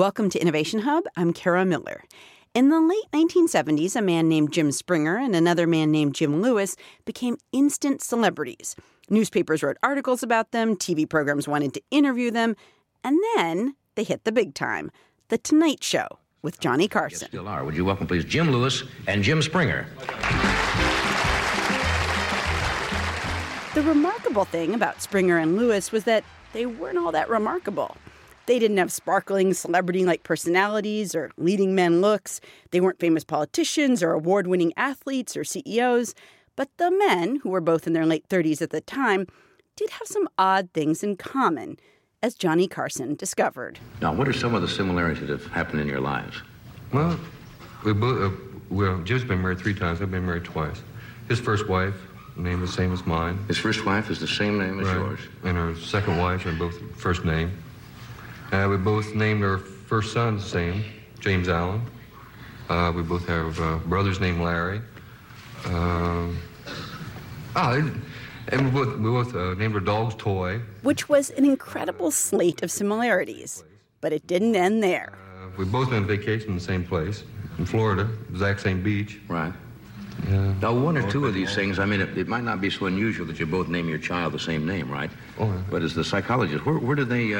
Welcome to Innovation Hub. I'm Kara Miller. In the late 1970s, a man named Jim Springer and another man named Jim Lewis became instant celebrities. Newspapers wrote articles about them, TV programs wanted to interview them, and then they hit the big time The Tonight Show with Johnny Carson. Still are. Would you welcome, please, Jim Lewis and Jim Springer? The remarkable thing about Springer and Lewis was that they weren't all that remarkable. They didn't have sparkling celebrity like personalities or leading men looks. They weren't famous politicians or award winning athletes or CEOs. But the men, who were both in their late 30s at the time, did have some odd things in common, as Johnny Carson discovered. Now, what are some of the similarities that have happened in your lives? Well, we both, uh, well, Jim's been married three times. I've been married twice. His first wife, name the same as mine. His first wife is the same name as Right. yours. And her second wife are both first name. Uh, we both named our first son the same, James Allen. Uh, we both have uh, brothers named Larry. Um, oh, and- and we both, we both uh, named our dogs Toy. which was an incredible slate of similarities. But it didn't end there. Uh, we both been on vacation in the same place, in Florida, exact same beach. Right. Yeah. Now, one or two of these things, I mean, it, it might not be so unusual that you both name your child the same name, right? Oh, yeah. But as the psychologist, where, where did they,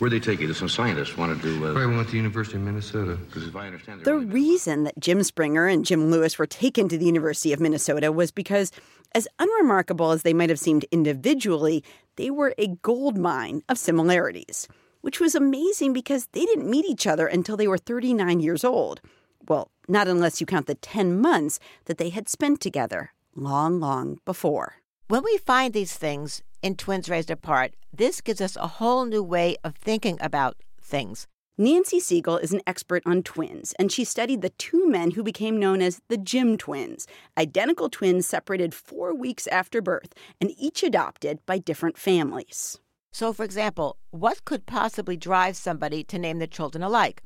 uh, where did they take you? Some scientists wanted to, Right, we went to the University of Minnesota. because if I understand The really- reason that Jim Springer and Jim Lewis were taken to the University of Minnesota was because, as unremarkable as they might have seemed individually, they were a gold mine of similarities, which was amazing because they didn't meet each other until they were 39 years old. Well, not unless you count the 10 months that they had spent together long, long before. When we find these things in Twins Raised Apart, this gives us a whole new way of thinking about things. Nancy Segal is an expert on twins, and she studied the two men who became known as the Jim twins, identical twins separated four weeks after birth and each adopted by different families. So, for example, what could possibly drive somebody to name their children alike?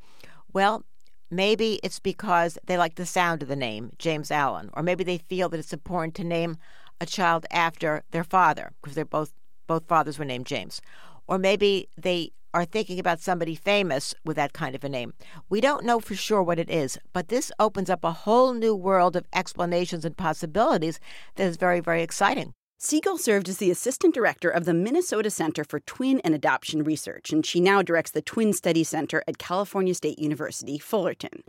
Well, maybe it's because they like the sound of the name, James Allen, or maybe they feel that it's important to name a child after their father, because they're both both fathers were named James. Or maybe they are thinking about somebody famous with that kind of a name. We don't know for sure what it is, but this opens up a whole new world of explanations and possibilities that is very, very exciting. Segal served as the assistant director of the Minnesota Center for Twin and Adoption Research, and she now directs the Twin Study Center at California State University, Fullerton.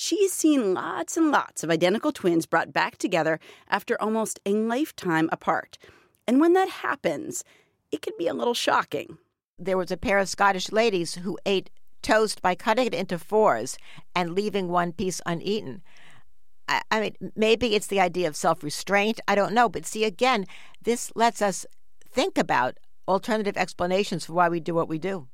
She's seen lots and lots of identical twins brought back together after almost a lifetime apart. And when that happens, it can be a little shocking. there was a pair of Scottish ladies who ate toast by cutting it into fours and leaving one piece uneaten. I, I mean, maybe it's the idea of self restraint. I don't know. But see, again, this lets us think about alternative explanations for why we do what we do.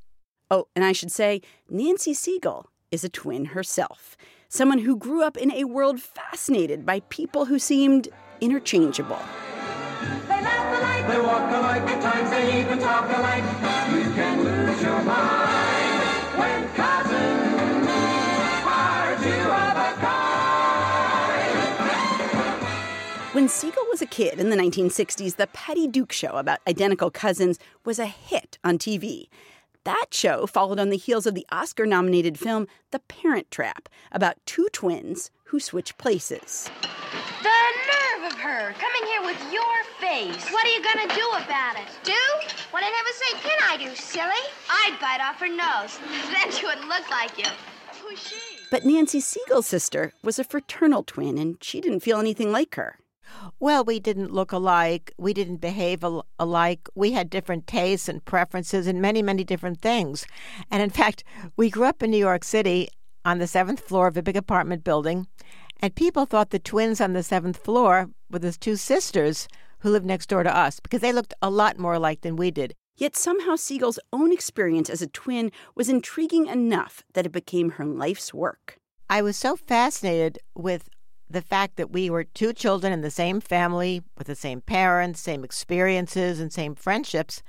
Oh, and I should say, Nancy Segal is a twin herself, someone who grew up in a world fascinated by people who seemed interchangeable. They laugh alike, they walk alike, at times they even talk alike. You can lose your mind when cousins are two of a kind. When Segal was a kid in the 1960s, the Patty Duke show about identical cousins was a hit on TV. That show followed on the heels of the Oscar nominated film The Parent Trap about two twins who switch places. The nerve of her coming here with your face. What are you gonna do about it? Do? What did I never say can I do, silly? I'd bite off her nose. Then she wouldn't look like you. Who's she? But Nancy Segal's sister was a fraternal twin, and she didn't feel anything like her. Well, we didn't look alike. We didn't behave al- alike. We had different tastes and preferences in many, many different things. And in fact, we grew up in New York City on the seventh floor of a big apartment building, and people thought the twins on the seventh floor were the two sisters who lived next door to us because they looked a lot more alike than we did. Yet somehow Segal's own experience as a twin was intriguing enough that it became her life's work. I was so fascinated with the fact that we were two children in the same family with the same parents, same experiences, and same friendships,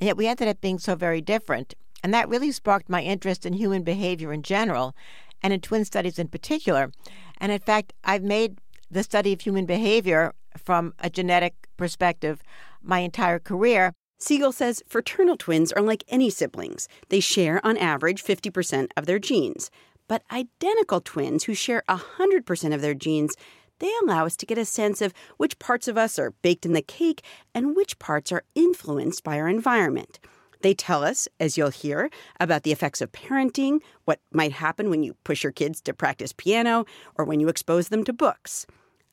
and yet we ended up being so very different. And that really sparked my interest in human behavior in general and in twin studies in particular. And in fact, I've made the study of human behavior from a genetic perspective my entire career. Segal says fraternal twins are like any siblings. They share, on average, 50% of their genes. But identical twins who share 100% of their genes, they allow us to get a sense of which parts of us are baked in the cake and which parts are influenced by our environment. They tell us, as you'll hear, about the effects of parenting, what might happen when you push your kids to practice piano, or when you expose them to books.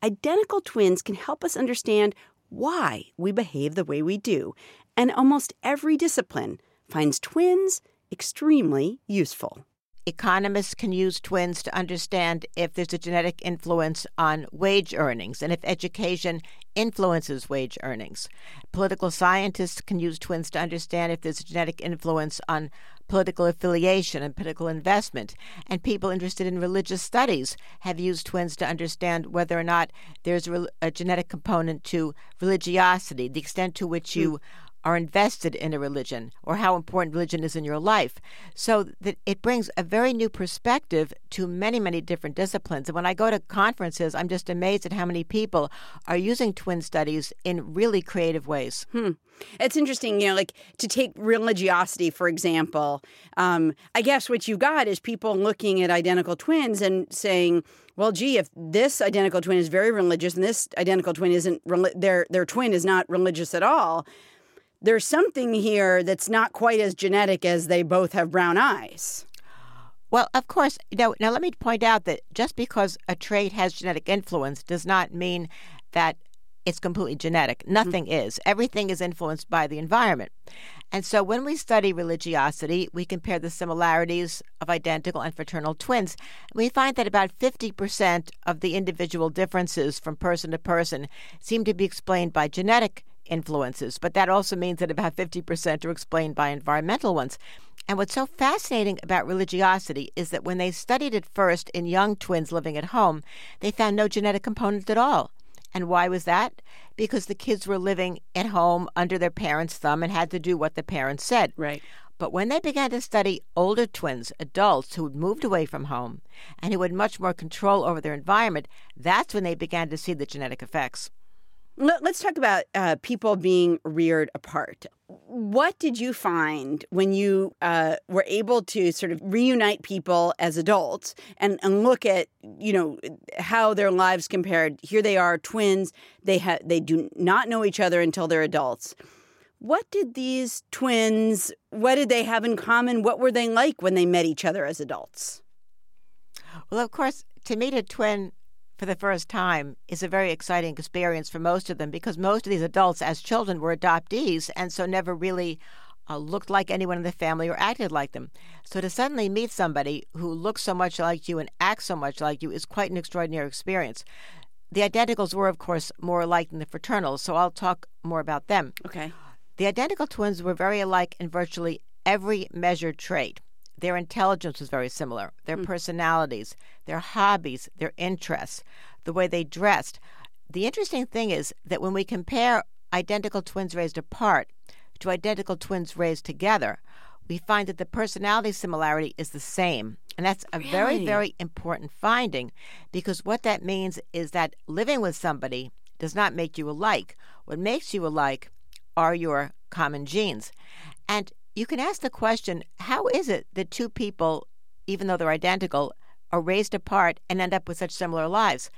Identical twins can help us understand why we behave the way we do, and almost every discipline finds twins extremely useful. Economists can use twins to understand if there's a genetic influence on wage earnings and if education influences wage earnings. Political scientists can use twins to understand if there's a genetic influence on political affiliation and political investment. And people interested in religious studies have used twins to understand whether or not there's a, genetic component to religiosity, the extent to which you hmm. Are invested in a religion or how important religion is in your life. So that it brings a very new perspective to many, many different disciplines. And when I go to conferences, I'm just amazed at how many people are using twin studies in really creative ways. Hmm. It's interesting, you know, like to take religiosity, for example. Um, I guess what you got is people looking at identical twins and saying, well, gee, if this identical twin is very religious and this identical twin isn't, their, their twin is not religious at all, there's something here that's not quite as genetic as they both have brown eyes. Well, of course, know, now let me point out that just because a trait has genetic influence does not mean that it's completely genetic. Nothing mm-hmm. is. Everything is influenced by the environment. And so when we study religiosity, we compare the similarities of identical and fraternal twins. We find that about 50% of the individual differences from person to person seem to be explained by genetic influences, but that also means that about 50% are explained by environmental ones. And what's so fascinating about religiosity is that when they studied it first in young twins living at home, they found no genetic component at all. And why was that? Because the kids were living at home under their parents' thumb and had to do what the parents said. Right. But when they began to study older twins, adults who had moved away from home and who had much more control over their environment, that's when they began to see the genetic effects. Let's talk about uh, people being reared apart. What did you find when you uh, were able to sort of reunite people as adults and, and look at you know how their lives compared? Here they are, twins. They they do not know each other until they're adults. What did these twins? What did they have in common? What were they like when they met each other as adults? Well, of course, to meet a twin for the first time is a very exciting experience for most of them because most of these adults, as children, were adoptees and so never really uh, looked like anyone in the family or acted like them. So to suddenly meet somebody who looks so much like you and acts so much like you is quite an extraordinary experience. The identicals were, of course, more alike than the fraternals, so I'll talk more about them. Okay. The identical twins were very alike in virtually every measured trait. Their intelligence was very similar, their mm. personalities, their hobbies, their interests, the way they dressed. The interesting thing is that when we compare identical twins raised apart to identical twins raised together, we find that the personality similarity is the same. And that's a really? very, very important finding because what that means is that living with somebody does not make you alike. What makes you alike are your common genes. And you can ask the question how is it that two people, even though they're identical, are raised apart and end up with such similar lives?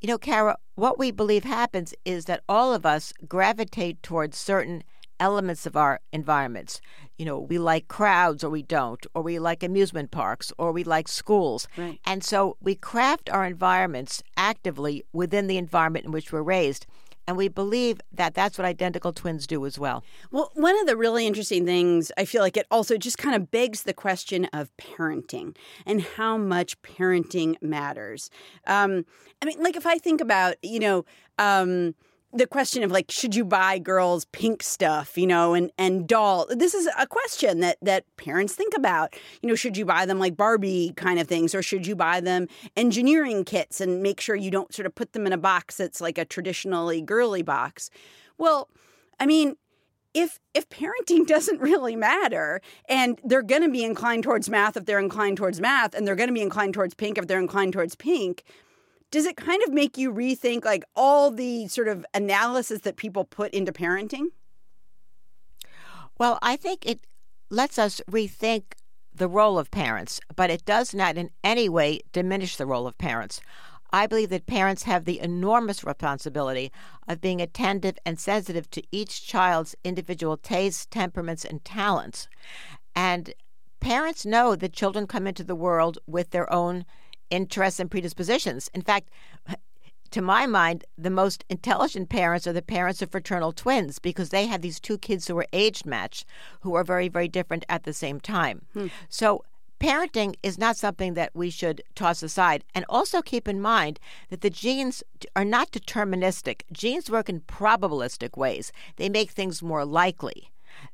You know, Kara, what we believe happens is that all of us gravitate towards certain elements of our environments. You know, we like crowds or we don't, or we like amusement parks or we like schools. Right. And so we craft our environments actively within the environment in which we're raised. And we believe that that's what identical twins do as well. Well, one of the really interesting things, I feel like it also just kind of begs the question of parenting and how much parenting matters. Um, I mean, like if I think about, you know, um, the question of like should you buy girls pink stuff you know and and doll this is a question that that parents think about. You know should you buy them like barbie kind of things or should you buy them engineering kits and make sure you don't sort of put them in a box that's like a traditionally girly box? Well i mean if if parenting doesn't really matter and they're going to be inclined towards math if they're inclined towards math and they're going to be inclined towards pink if they're inclined towards pink does it kind of make you rethink like all the sort of analysis that people put into parenting? Well, I think it lets us rethink the role of parents, but it does not in any way diminish the role of parents. I believe that parents have the enormous responsibility of being attentive and sensitive to each child's individual tastes, temperaments, and talents. And parents know that children come into the world with their own interests and predispositions. In fact, to my mind, the most intelligent parents are the parents of fraternal twins because they have these two kids who are age matched, who are very, very different at the same time. Hmm. So, parenting is not something that we should toss aside. And also keep in mind that the genes are not deterministic. Genes work in probabilistic ways, they make things more likely.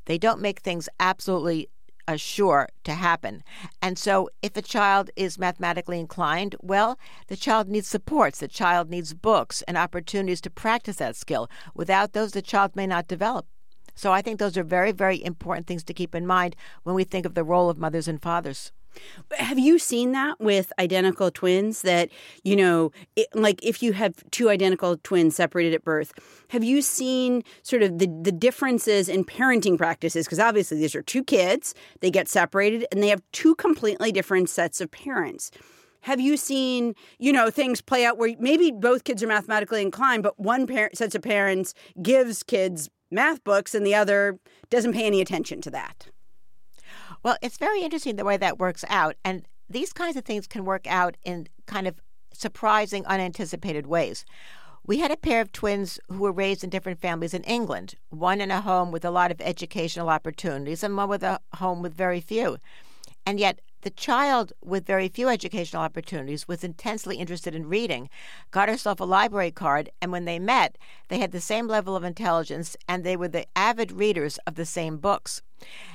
They don't make things absolutely uh, sure to happen. And so, if a child is mathematically inclined, well, the child needs supports. The child needs books and opportunities to practice that skill. Without those, the child may not develop. So, I think those are very, very important things to keep in mind when we think of the role of mothers and fathers. Have you seen that with identical twins? That, you know, it, like if you have two identical twins separated at birth, have you seen sort of the, the differences in parenting practices? Because obviously these are two kids, they get separated, and they have two completely different sets of parents. Have you seen, you know, things play out where maybe both kids are mathematically inclined, but one parent sets of parents gives kids math books and the other doesn't pay any attention to that? Well, it's very interesting the way that works out. And these kinds of things can work out in kind of surprising, unanticipated ways. We had a pair of twins who were raised in different families in England, one in a home with a lot of educational opportunities and one with a home with very few. And yet, the child with very few educational opportunities was intensely interested in reading, got herself a library card, and when they met, they had the same level of intelligence and they were the avid readers of the same books.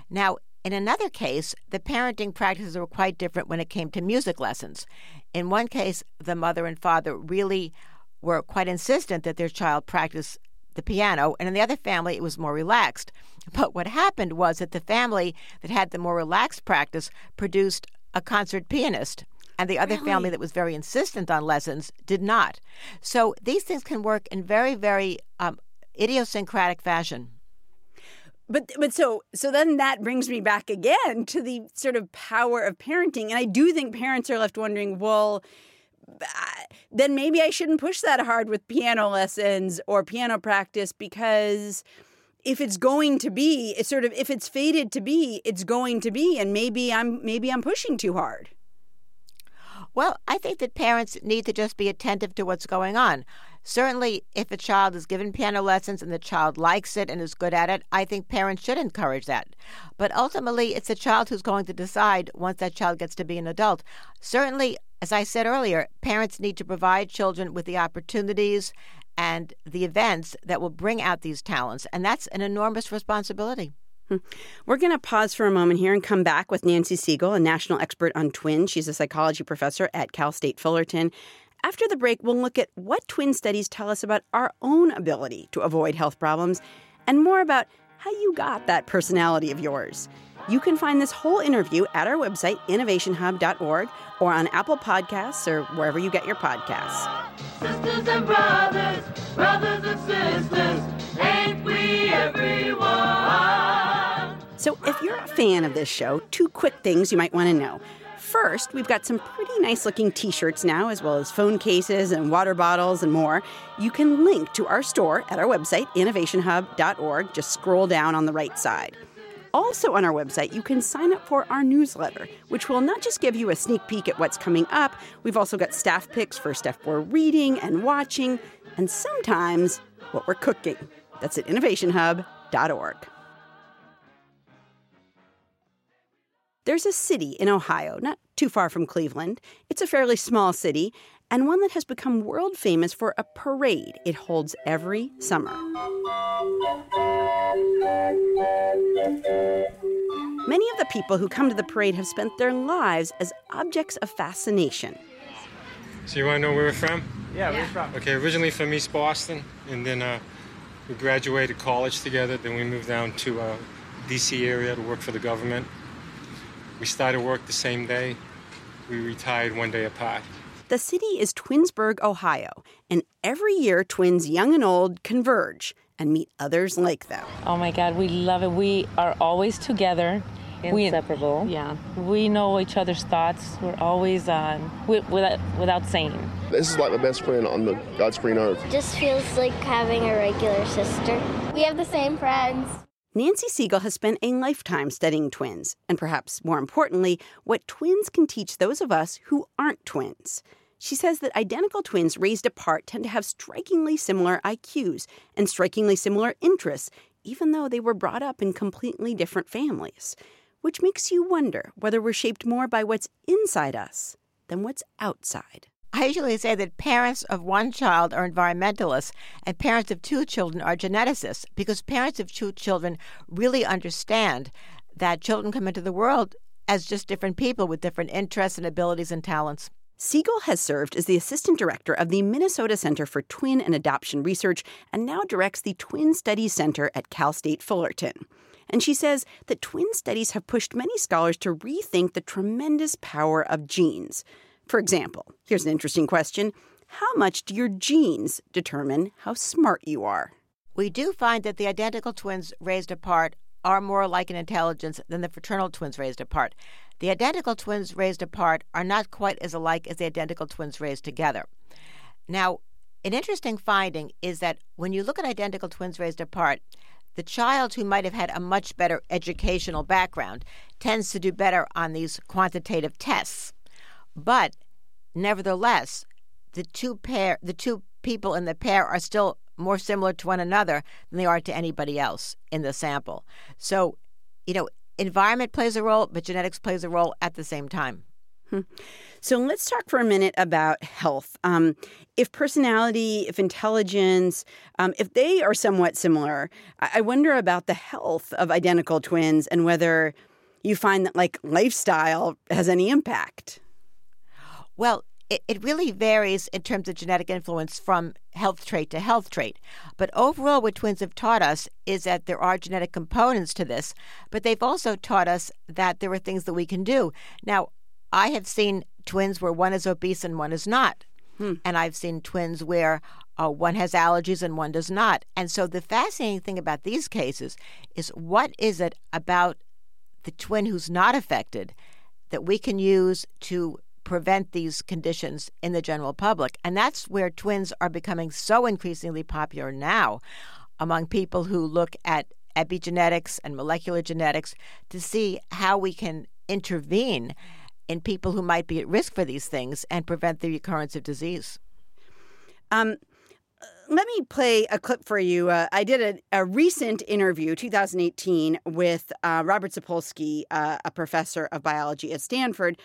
Now, in another case, the parenting practices were quite different when it came to music lessons. In one case, the mother and father really were quite insistent that their child practice the piano, and in the other family, it was more relaxed. But what happened was that the family that had the more relaxed practice produced a concert pianist, and the other really? family that was very insistent on lessons did not. So these things can work in very, very um, idiosyncratic fashion but but so so then that brings me back again to the sort of power of parenting and i do think parents are left wondering well then maybe i shouldn't push that hard with piano lessons or piano practice because if it's going to be it's sort of if it's fated to be it's going to be and maybe i'm maybe i'm pushing too hard well, I think that parents need to just be attentive to what's going on. Certainly, if a child is given piano lessons and the child likes it and is good at it, I think parents should encourage that. But ultimately, it's the child who's going to decide once that child gets to be an adult. Certainly, as I said earlier, parents need to provide children with the opportunities and the events that will bring out these talents, and that's an enormous responsibility. Hmm. We're going to pause for a moment here and come back with Nancy Segal, a national expert on twins. She's a psychology professor at Cal State Fullerton. After the break, we'll look at what twin studies tell us about our own ability to avoid health problems and more about how you got that personality of yours. You can find this whole interview at our website, innovationhub.org, or on Apple Podcasts or wherever you get your podcasts. Sisters and brothers, brothers and sisters, ain't we everyone? So, if you're a fan of this show, two quick things you might want to know. First, we've got some pretty nice looking t shirts now, as well as phone cases and water bottles and more. You can link to our store at our website, innovationhub.org. Just scroll down on the right side. Also, on our website, you can sign up for our newsletter, which will not just give you a sneak peek at what's coming up, we've also got staff picks for stuff we're reading and watching, and sometimes what we're cooking. That's at innovationhub.org. There's a city in Ohio, not too far from Cleveland. It's a fairly small city, and one that has become world famous for a parade it holds every summer. Many of the people who come to the parade have spent their lives as objects of fascination. So, you want to know where we're from? Yeah, where are from? Okay, originally from East Boston, and then uh, we graduated college together. Then we moved down to uh, D.C. area to work for the government. We started work the same day. We retired one day apart. The city is Twinsburg, Ohio, and every year twins young and old converge and meet others like them. Oh my God, we love it. We are always together. Inseparable. We, yeah, we know each other's thoughts. We're always um, on without without saying. This is like my best friend on the God's green earth. Just feels like having a regular sister. We have the same friends. Nancy Segal has spent a lifetime studying twins, and perhaps more importantly, what twins can teach those of us who aren't twins. She says that identical twins raised apart tend to have strikingly similar IQs and strikingly similar interests, even though they were brought up in completely different families which makes you wonder whether we're shaped more by what's inside us than what's outside. I usually say that parents of one child are environmentalists and parents of two children are geneticists because parents of two children really understand that children come into the world as just different people with different interests and abilities and talents. Segal has served as the assistant director of the Minnesota Center for Twin and Adoption Research and now directs the Twin Studies Center at Cal State Fullerton. And she says that twin studies have pushed many scholars to rethink the tremendous power of genes. For example, here's an interesting question How much do your genes determine how smart you are? We do find that the identical twins raised apart are more alike in intelligence than the fraternal twins raised apart. The identical twins raised apart are not quite as alike as the identical twins raised together. Now, an interesting finding is that when you look at identical twins raised apart, the child who might have had a much better educational background tends to do better on these quantitative tests. But nevertheless, the two pair the two people in the pair are still more similar to one another than they are to anybody else in the sample. So, you know, environment plays a role, but genetics plays a role at the same time. Hmm. So let's talk for a minute about health. Um, if personality, if intelligence, um, if they are somewhat similar, I wonder about the health of identical twins and whether you find that like lifestyle has any impact. Well, it, it really varies in terms of genetic influence from health trait to health trait. But overall, what twins have taught us is that there are genetic components to this, but they've also taught us that there are things that we can do. Now, I have seen twins where one is obese and one is not. Hmm. And I've seen twins where uh, one has allergies and one does not. And so the fascinating thing about these cases is what is it about the twin who's not affected that we can use to prevent these conditions in the general public? And that's where twins are becoming so increasingly popular now among people who look at epigenetics and molecular genetics to see how we can intervene in people who might be at risk for these things and prevent the recurrence of disease. Um, let me play a clip for you. Uh, I did a, a, recent interview, 2018, with uh, Robert Sapolsky, uh, a professor of biology at Stanford.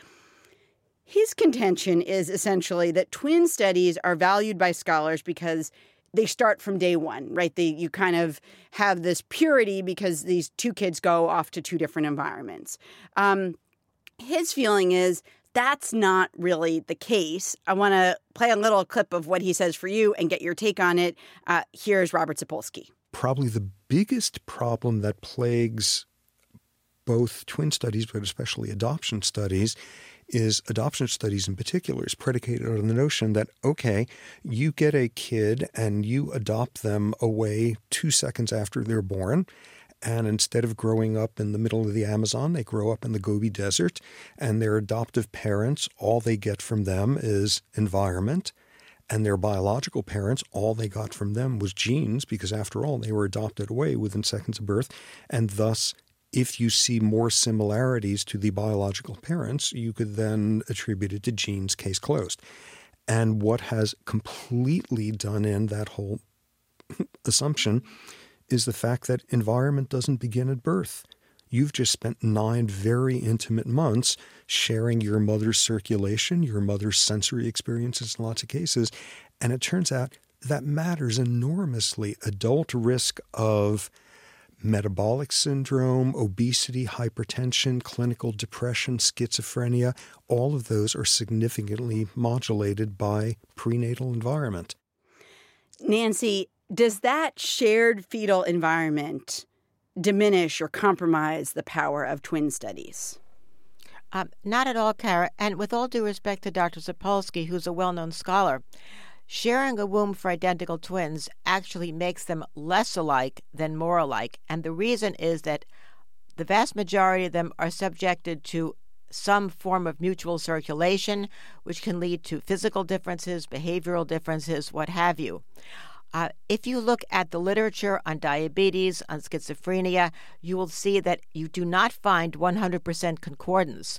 His contention is essentially that twin studies are valued by scholars because they start from day one, right? They you kind of have this purity because these two kids go off to two different environments. Um, his feeling is that's not really the case. I want to play a little clip of what he says for you and get your take on it. Uh, here's Robert Sapolsky. Probably the biggest problem that plagues both twin studies, but especially adoption studies, is adoption studies in particular is predicated on the notion that, okay, you get a kid and you adopt them away two seconds after they're born and instead of growing up in the middle of the Amazon, they grow up in the Gobi Desert. And their adoptive parents, all they get from them is environment. And their biological parents, all they got from them was genes, because after all, they were adopted away within seconds of birth. And thus, if you see more similarities to the biological parents, you could then attribute it to genes, case closed. And what has completely done in that whole assumption is the fact that environment doesn't begin at birth. You've just spent nine very intimate months sharing your mother's circulation, your mother's sensory experiences in lots of cases. And it turns out that matters enormously. Adult risk of metabolic syndrome, obesity, hypertension, clinical depression, schizophrenia, all of those are significantly modulated by prenatal environment. Nancy, does that shared fetal environment diminish or compromise the power of twin studies? Um, not at all, Kara. And with all due respect to Dr. Sapolsky, who's a well known scholar, sharing a womb for identical twins actually makes them less alike than more alike. And the reason is that the vast majority of them are subjected to some form of mutual circulation, which can lead to physical differences, behavioral differences, what have you. Uh, if you look at the literature on diabetes, on schizophrenia, you will see that you do not find 100% concordance.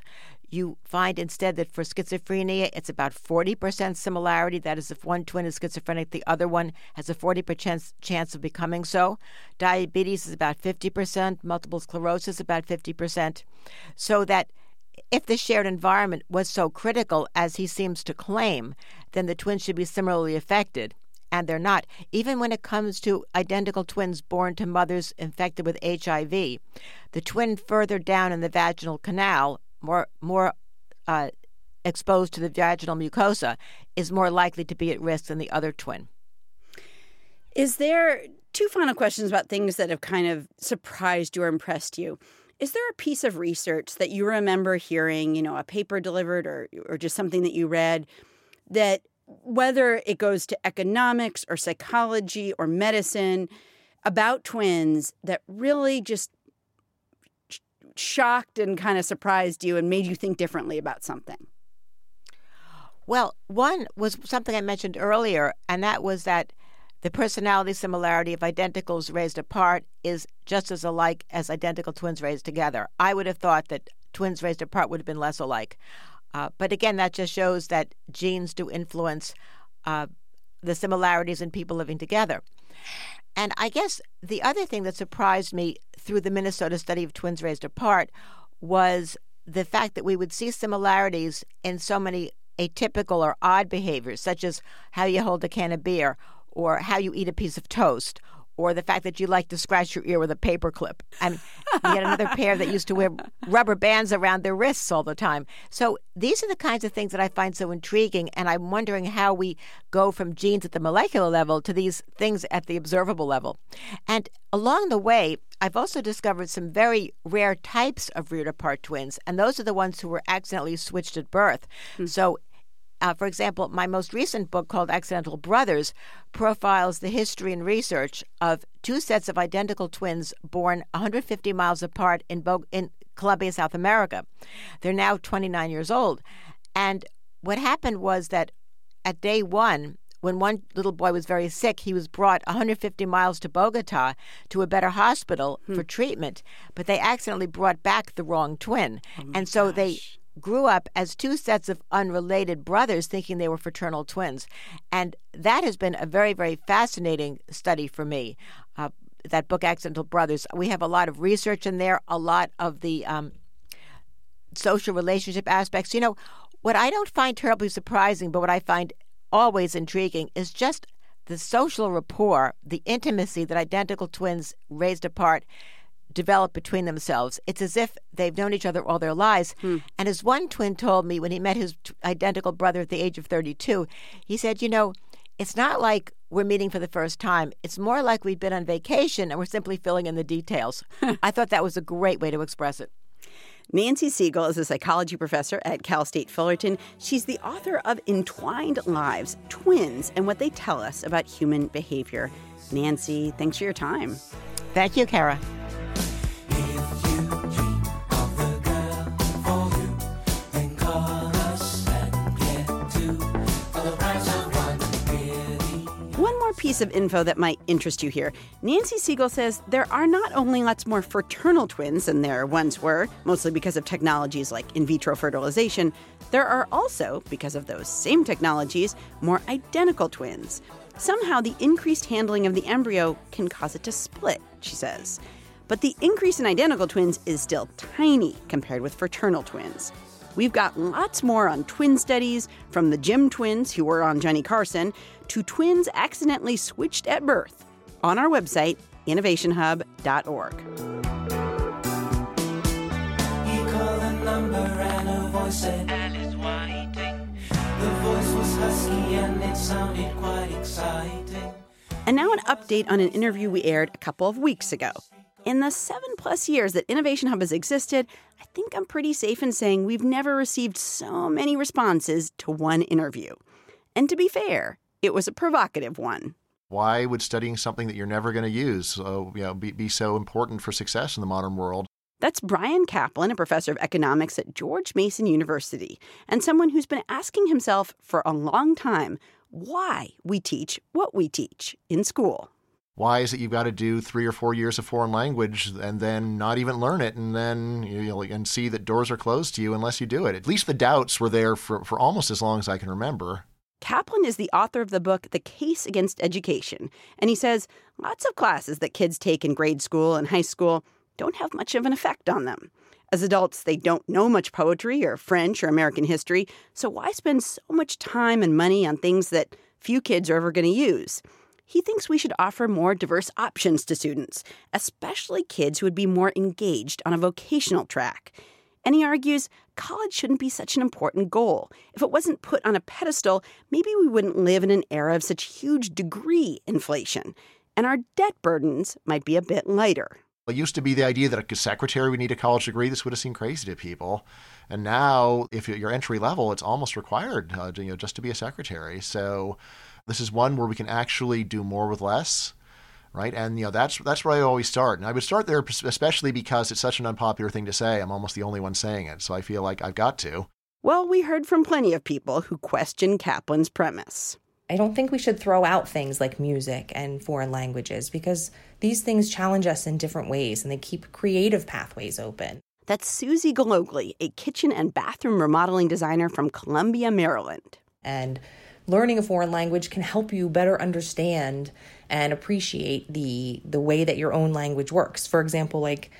You find instead that for schizophrenia, it's about 40% similarity. That is, if one twin is schizophrenic, the other one has a 40% chance of becoming so. Diabetes is about 50%, multiple sclerosis about 50%. So that if the shared environment was so critical as he seems to claim, then the twins should be similarly affected and they're not. Even when it comes to identical twins born to mothers infected with HIV, the twin further down in the vaginal canal, more more uh, exposed to the vaginal mucosa, is more likely to be at risk than the other twin. Is there two final questions about things that have kind of surprised you or impressed you? Is there a piece of research that you remember hearing, you know, a paper delivered or or just something that you read that whether it goes to economics or psychology or medicine about twins that really just shocked and kind of surprised you and made you think differently about something? Well, one was something I mentioned earlier, and that was that the personality similarity of identicals raised apart is just as alike as identical twins raised together. I would have thought that twins raised apart would have been less alike. Uh, but again, that just shows that genes do influence uh, the similarities in people living together. And I guess the other thing that surprised me through the Minnesota study of twins raised apart was the fact that we would see similarities in so many atypical or odd behaviors, such as how you hold a can of beer, or how you eat a piece of toast, or the fact that you like to scratch your ear with a paper clip. And yet another pair that used to wear rubber bands around their wrists all the time. So these are the kinds of things that I find so intriguing. And I'm wondering how we go from genes at the molecular level to these things at the observable level. And along the way, I've also discovered some very rare types of reared apart twins, and those are the ones who were accidentally switched at birth. Mm-hmm. So uh, for example, my most recent book called Accidental Brothers profiles the history and research of two sets of identical twins born 150 miles apart in, Bo- in Colombia, South America. They're now 29 years old. And what happened was that at day one, when one little boy was very sick, he was brought 150 miles to Bogota to a better hospital hmm. for treatment, but they accidentally brought back the wrong twin. Oh and so gosh. they grew up as two sets of unrelated brothers thinking they were fraternal twins. And that has been a very, very fascinating study for me. Uh, that book, Accidental Brothers. We have a lot of research in there, a lot of the um, social relationship aspects. You know, what I don't find terribly surprising, but what I find always intriguing is just the social rapport, the intimacy that identical twins raised apart develop between themselves. It's as if they've known each other all their lives. Hmm. And as one twin told me when he met his t- identical brother at the age of 32, he said, You know, it's not like we're meeting for the first time. It's more like we've been on vacation and we're simply filling in the details. I thought that was a great way to express it. Nancy Segal is a psychology professor at Cal State Fullerton. She's the author of Entwined Lives Twins and What They Tell Us About Human Behavior. Nancy, thanks for your time. Thank you, Kara. Piece of info that might interest you here. Nancy Segal says there are not only lots more fraternal twins than there once were, mostly because of technologies like in vitro fertilization, there are also, because of those same technologies, more identical twins. Somehow, the increased handling of the embryo can cause it to split, she says. But the increase in identical twins is still tiny compared with fraternal twins. We've got lots more on twin studies, from the Jim twins who were on Johnny Carson to twins accidentally switched at birth, on our website, innovationhub.org. And now, an update on an interview we aired a couple of weeks ago. In the seven plus years that Innovation Hub has existed, I think I'm pretty safe in saying we've never received so many responses to one interview. And to be fair, It was a provocative one. Why would studying something that you're never going to use uh, you know, be, be so important for success in the modern world? That's Bryan Caplan, a professor of economics at George Mason University, and someone who's been asking himself for a long time why we teach what we teach in school. Why is it you've got to do three or four years of foreign language and then not even learn it and then you know, and see that doors are closed to you unless you do it? At least the doubts were there for, for almost as long as I can remember. Caplan is the author of the book The Case Against Education, and he says lots of classes that kids take in grade school and high school don't have much of an effect on them. As adults, they don't know much poetry or French or American history, so why spend so much time and money on things that few kids are ever going to use? He thinks we should offer more diverse options to students, especially kids who would be more engaged on a vocational track. And he argues college shouldn't be such an important goal. If it wasn't put on a pedestal, maybe we wouldn't live in an era of such huge degree inflation, and our debt burdens might be a bit lighter. It used to be the idea that a secretary would need a college degree. This would have seemed crazy to people. And now, if you're entry level, it's almost required uh, you know, just to be a secretary. So this is one where we can actually do more with less, right? And you know that's that's where I always start. And I would start there, especially because it's such an unpopular thing to say. I'm almost the only one saying it, so I feel like I've got to. Well, we heard from plenty of people who question Caplan's premise. I don't think we should throw out things like music and foreign languages because these things challenge us in different ways and they keep creative pathways open. That's Susie Galogli, a kitchen and bathroom remodeling designer from Columbia, Maryland. And learning a foreign language can help you better understand and appreciate the the way that your own language works. For example, like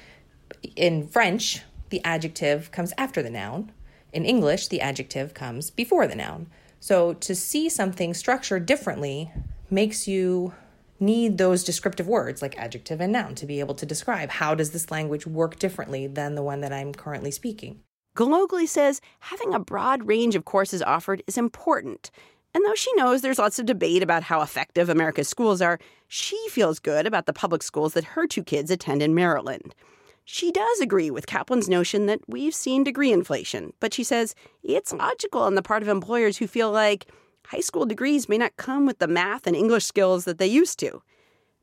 in French, the adjective comes after the noun. In English, the adjective comes before the noun. So to see something structured differently makes you need those descriptive words like adjective and noun to be able to describe how does this language work differently than the one that I'm currently speaking. Galogli says having a broad range of courses offered is important and though she knows there's lots of debate about how effective America's schools are, she feels good about the public schools that her two kids attend in Maryland. She does agree with Caplan's notion that we've seen degree inflation, but she says it's logical on the part of employers who feel like high school degrees may not come with the math and English skills that they used to.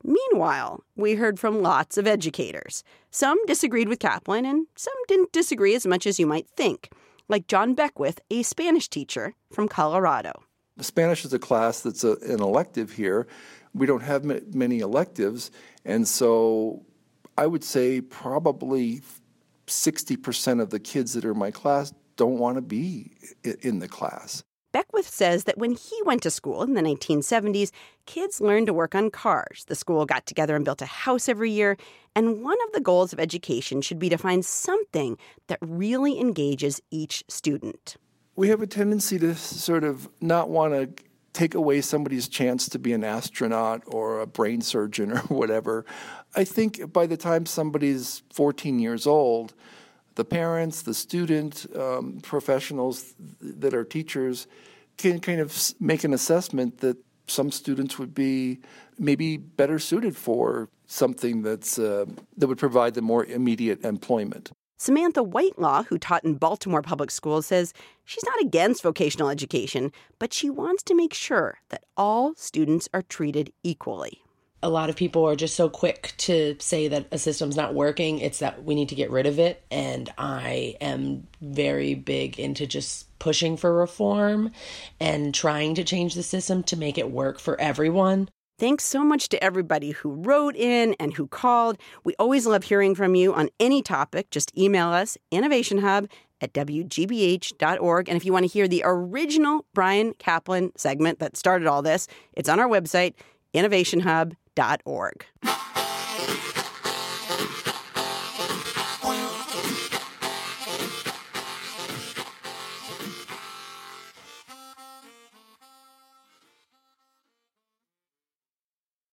Meanwhile, we heard from lots of educators. Some disagreed with Caplan, and some didn't disagree as much as you might think, like John Beckwith, a Spanish teacher from Colorado. Spanish is a class that's a, an elective here. We don't have many electives, and so I would say probably 60% of the kids that are in my class don't want to be in the class. Beckwith says that when he went to school in the 1970s, kids learned to work on cars. The school got together and built a house every year. And one of the goals of education should be to find something that really engages each student we have a tendency to sort of not want to take away somebody's chance to be an astronaut or a brain surgeon or whatever. I think by the time somebody's 14 years old, the parents, the student, um, professionals that are teachers can kind of make an assessment that some students would be maybe better suited for something that's uh, that would provide them more immediate employment. Samantha Whitelaw, who taught in Baltimore public schools, says she's not against vocational education, but she wants to make sure that all students are treated equally. A lot of people are just so quick to say that a system's not working. It's that we need to get rid of it. And I am very big into just pushing for reform and trying to change the system to make it work for everyone. Thanks so much to everybody who wrote in and who called. We always love hearing from you on any topic. Just email us, innovationhub at wgbh.org. And if you want to hear the original Bryan Caplan segment that started all this, it's on our website, innovationhub.org.